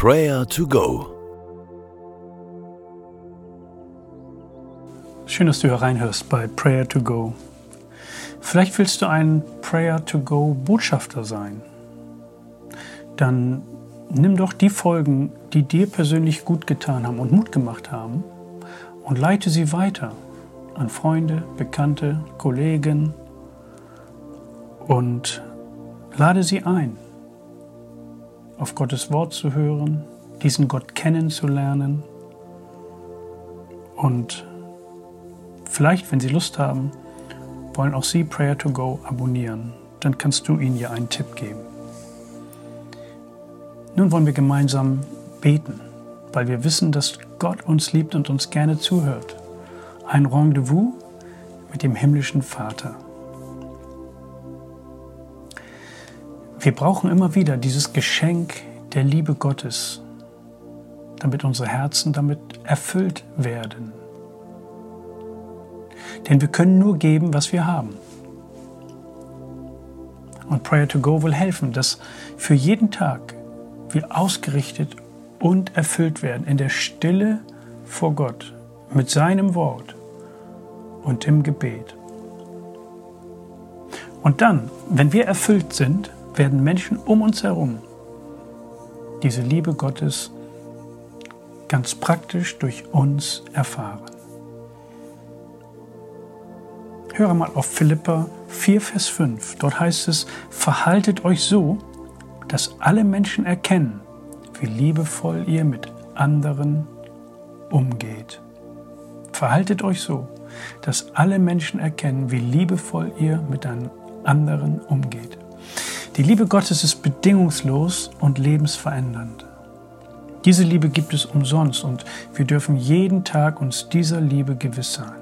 Prayer to Go. Schön, dass du hereinhörst bei Prayer to Go. Vielleicht willst du ein Prayer to Go Botschafter sein. Dann nimm doch die Folgen, die dir persönlich gut getan haben und Mut gemacht haben und leite sie weiter an Freunde, Bekannte, Kollegen und lade sie ein, auf Gottes Wort zu hören, diesen Gott kennenzulernen und vielleicht, wenn sie Lust haben, wollen auch sie Prayer to Go abonnieren. Dann kannst du ihnen ja einen Tipp geben. Nun wollen wir gemeinsam beten, weil wir wissen, dass Gott uns liebt und uns gerne zuhört. Ein Rendezvous mit dem himmlischen Vater. Wir brauchen immer wieder dieses Geschenk der Liebe Gottes, damit unsere Herzen damit erfüllt werden. Denn wir können nur geben, was wir haben. Und Prayer to Go will helfen, dass für jeden Tag wir ausgerichtet und erfüllt werden in der Stille vor Gott mit seinem Wort und im Gebet. Und dann, wenn wir erfüllt sind, werden Menschen um uns herum diese Liebe Gottes ganz praktisch durch uns erfahren. Höre mal auf Philippa 4, Vers 5. Dort heißt es, verhaltet euch so, dass alle Menschen erkennen, wie liebevoll ihr mit anderen umgeht. Verhaltet euch so, dass alle Menschen erkennen, wie liebevoll ihr mit anderen umgeht. Die Liebe Gottes ist bedingungslos und lebensverändernd. Diese Liebe gibt es umsonst und wir dürfen jeden Tag uns dieser Liebe gewiss sein.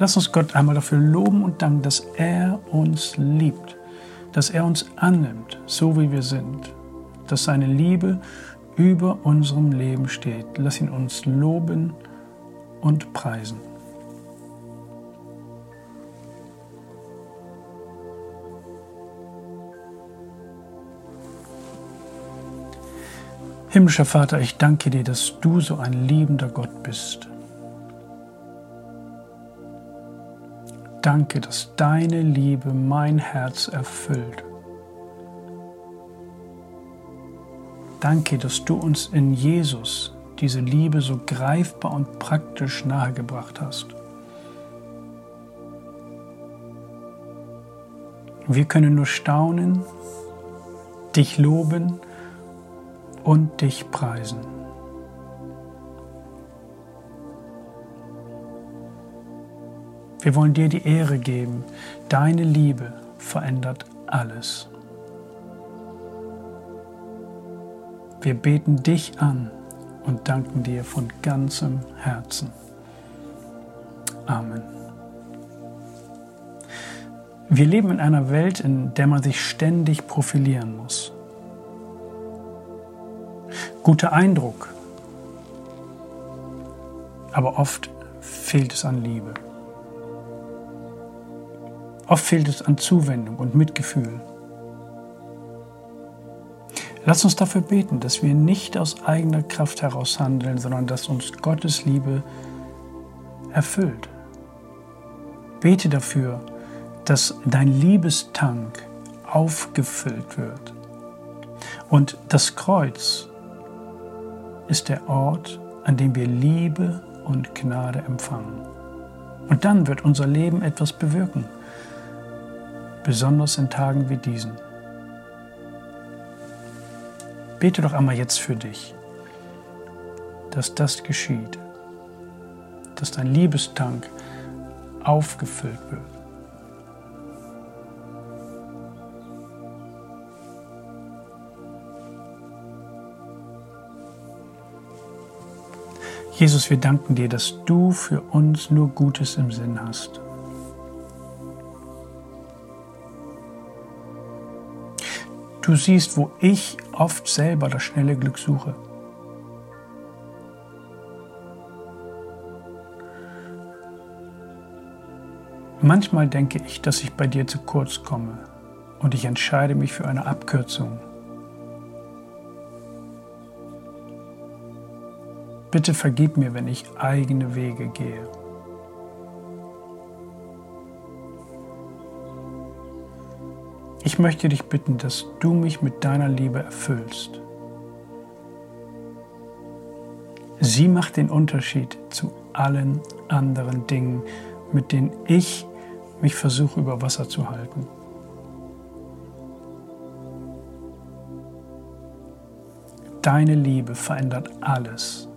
Lass uns Gott einmal dafür loben und danken, dass er uns liebt, dass er uns annimmt, so wie wir sind, dass seine Liebe über unserem Leben steht. Lass ihn uns loben und preisen. Himmlischer Vater, ich danke dir, dass du so ein liebender Gott bist. Danke, dass deine Liebe mein Herz erfüllt. Danke, dass du uns in Jesus diese Liebe so greifbar und praktisch nahegebracht hast. Wir können nur staunen, dich loben und dich preisen. Wir wollen dir die Ehre geben. Deine Liebe verändert alles. Wir beten dich an und danken dir von ganzem Herzen. Amen. Wir leben in einer Welt, in der man sich ständig profilieren muss guter Eindruck. Aber oft fehlt es an Liebe. Oft fehlt es an Zuwendung und Mitgefühl. Lass uns dafür beten, dass wir nicht aus eigener Kraft heraus handeln, sondern dass uns Gottes Liebe erfüllt. Bete dafür, dass dein Liebestank aufgefüllt wird und das Kreuz ist der Ort, an dem wir Liebe und Gnade empfangen. Und dann wird unser Leben etwas bewirken, besonders in Tagen wie diesen. Bete doch einmal jetzt für dich, dass das geschieht, dass dein Liebestank aufgefüllt wird. Jesus, wir danken dir, dass du für uns nur Gutes im Sinn hast. Du siehst, wo ich oft selber das schnelle Glück suche. Manchmal denke ich, dass ich bei dir zu kurz komme und ich entscheide mich für eine Abkürzung. Bitte vergib mir, wenn ich eigene Wege gehe. Ich möchte dich bitten, dass du mich mit deiner Liebe erfüllst. Sie macht den Unterschied zu allen anderen Dingen, mit denen ich mich versuche über Wasser zu halten. Deine Liebe verändert alles.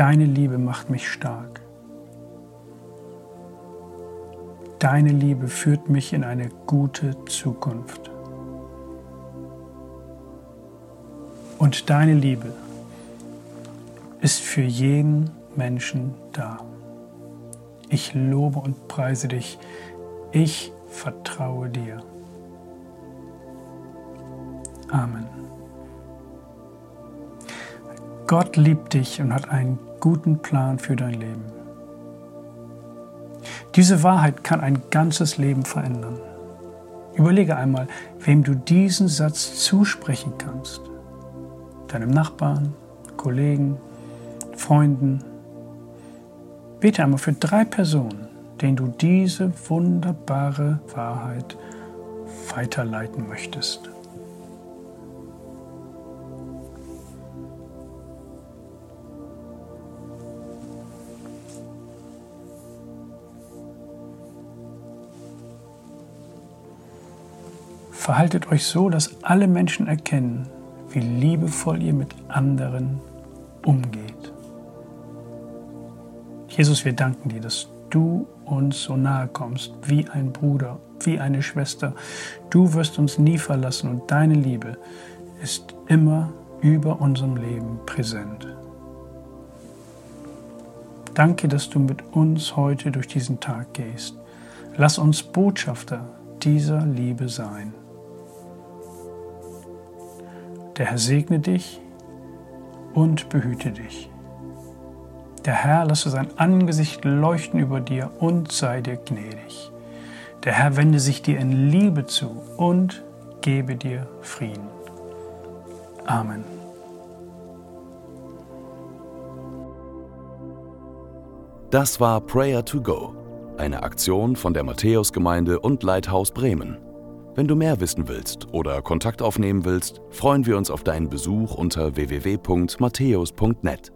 Deine Liebe macht mich stark. Deine Liebe führt mich in eine gute Zukunft. Und deine Liebe ist für jeden Menschen da. Ich lobe und preise dich. Ich vertraue dir. Amen. Gott liebt dich und hat einen guten Plan für dein Leben. Diese Wahrheit kann ein ganzes Leben verändern. Überlege einmal, wem du diesen Satz zusprechen kannst. Deinem Nachbarn, Kollegen, Freunden. Bete einmal für drei Personen, denen du diese wunderbare Wahrheit weiterleiten möchtest. Verhaltet euch so, dass alle Menschen erkennen, wie liebevoll ihr mit anderen umgeht. Jesus, wir danken dir, dass du uns so nahe kommst, wie ein Bruder, wie eine Schwester. Du wirst uns nie verlassen und deine Liebe ist immer über unserem Leben präsent. Danke, dass du mit uns heute durch diesen Tag gehst. Lass uns Botschafter dieser Liebe sein. Der Herr segne dich und behüte dich. Der Herr lasse sein Angesicht leuchten über dir und sei dir gnädig. Der Herr wende sich dir in Liebe zu und gebe dir Frieden. Amen. Das war Prayer to Go, eine Aktion von der Matthäusgemeinde und Leithaus Bremen. Wenn du mehr wissen willst oder Kontakt aufnehmen willst, freuen wir uns auf deinen Besuch unter www.matthäus.net.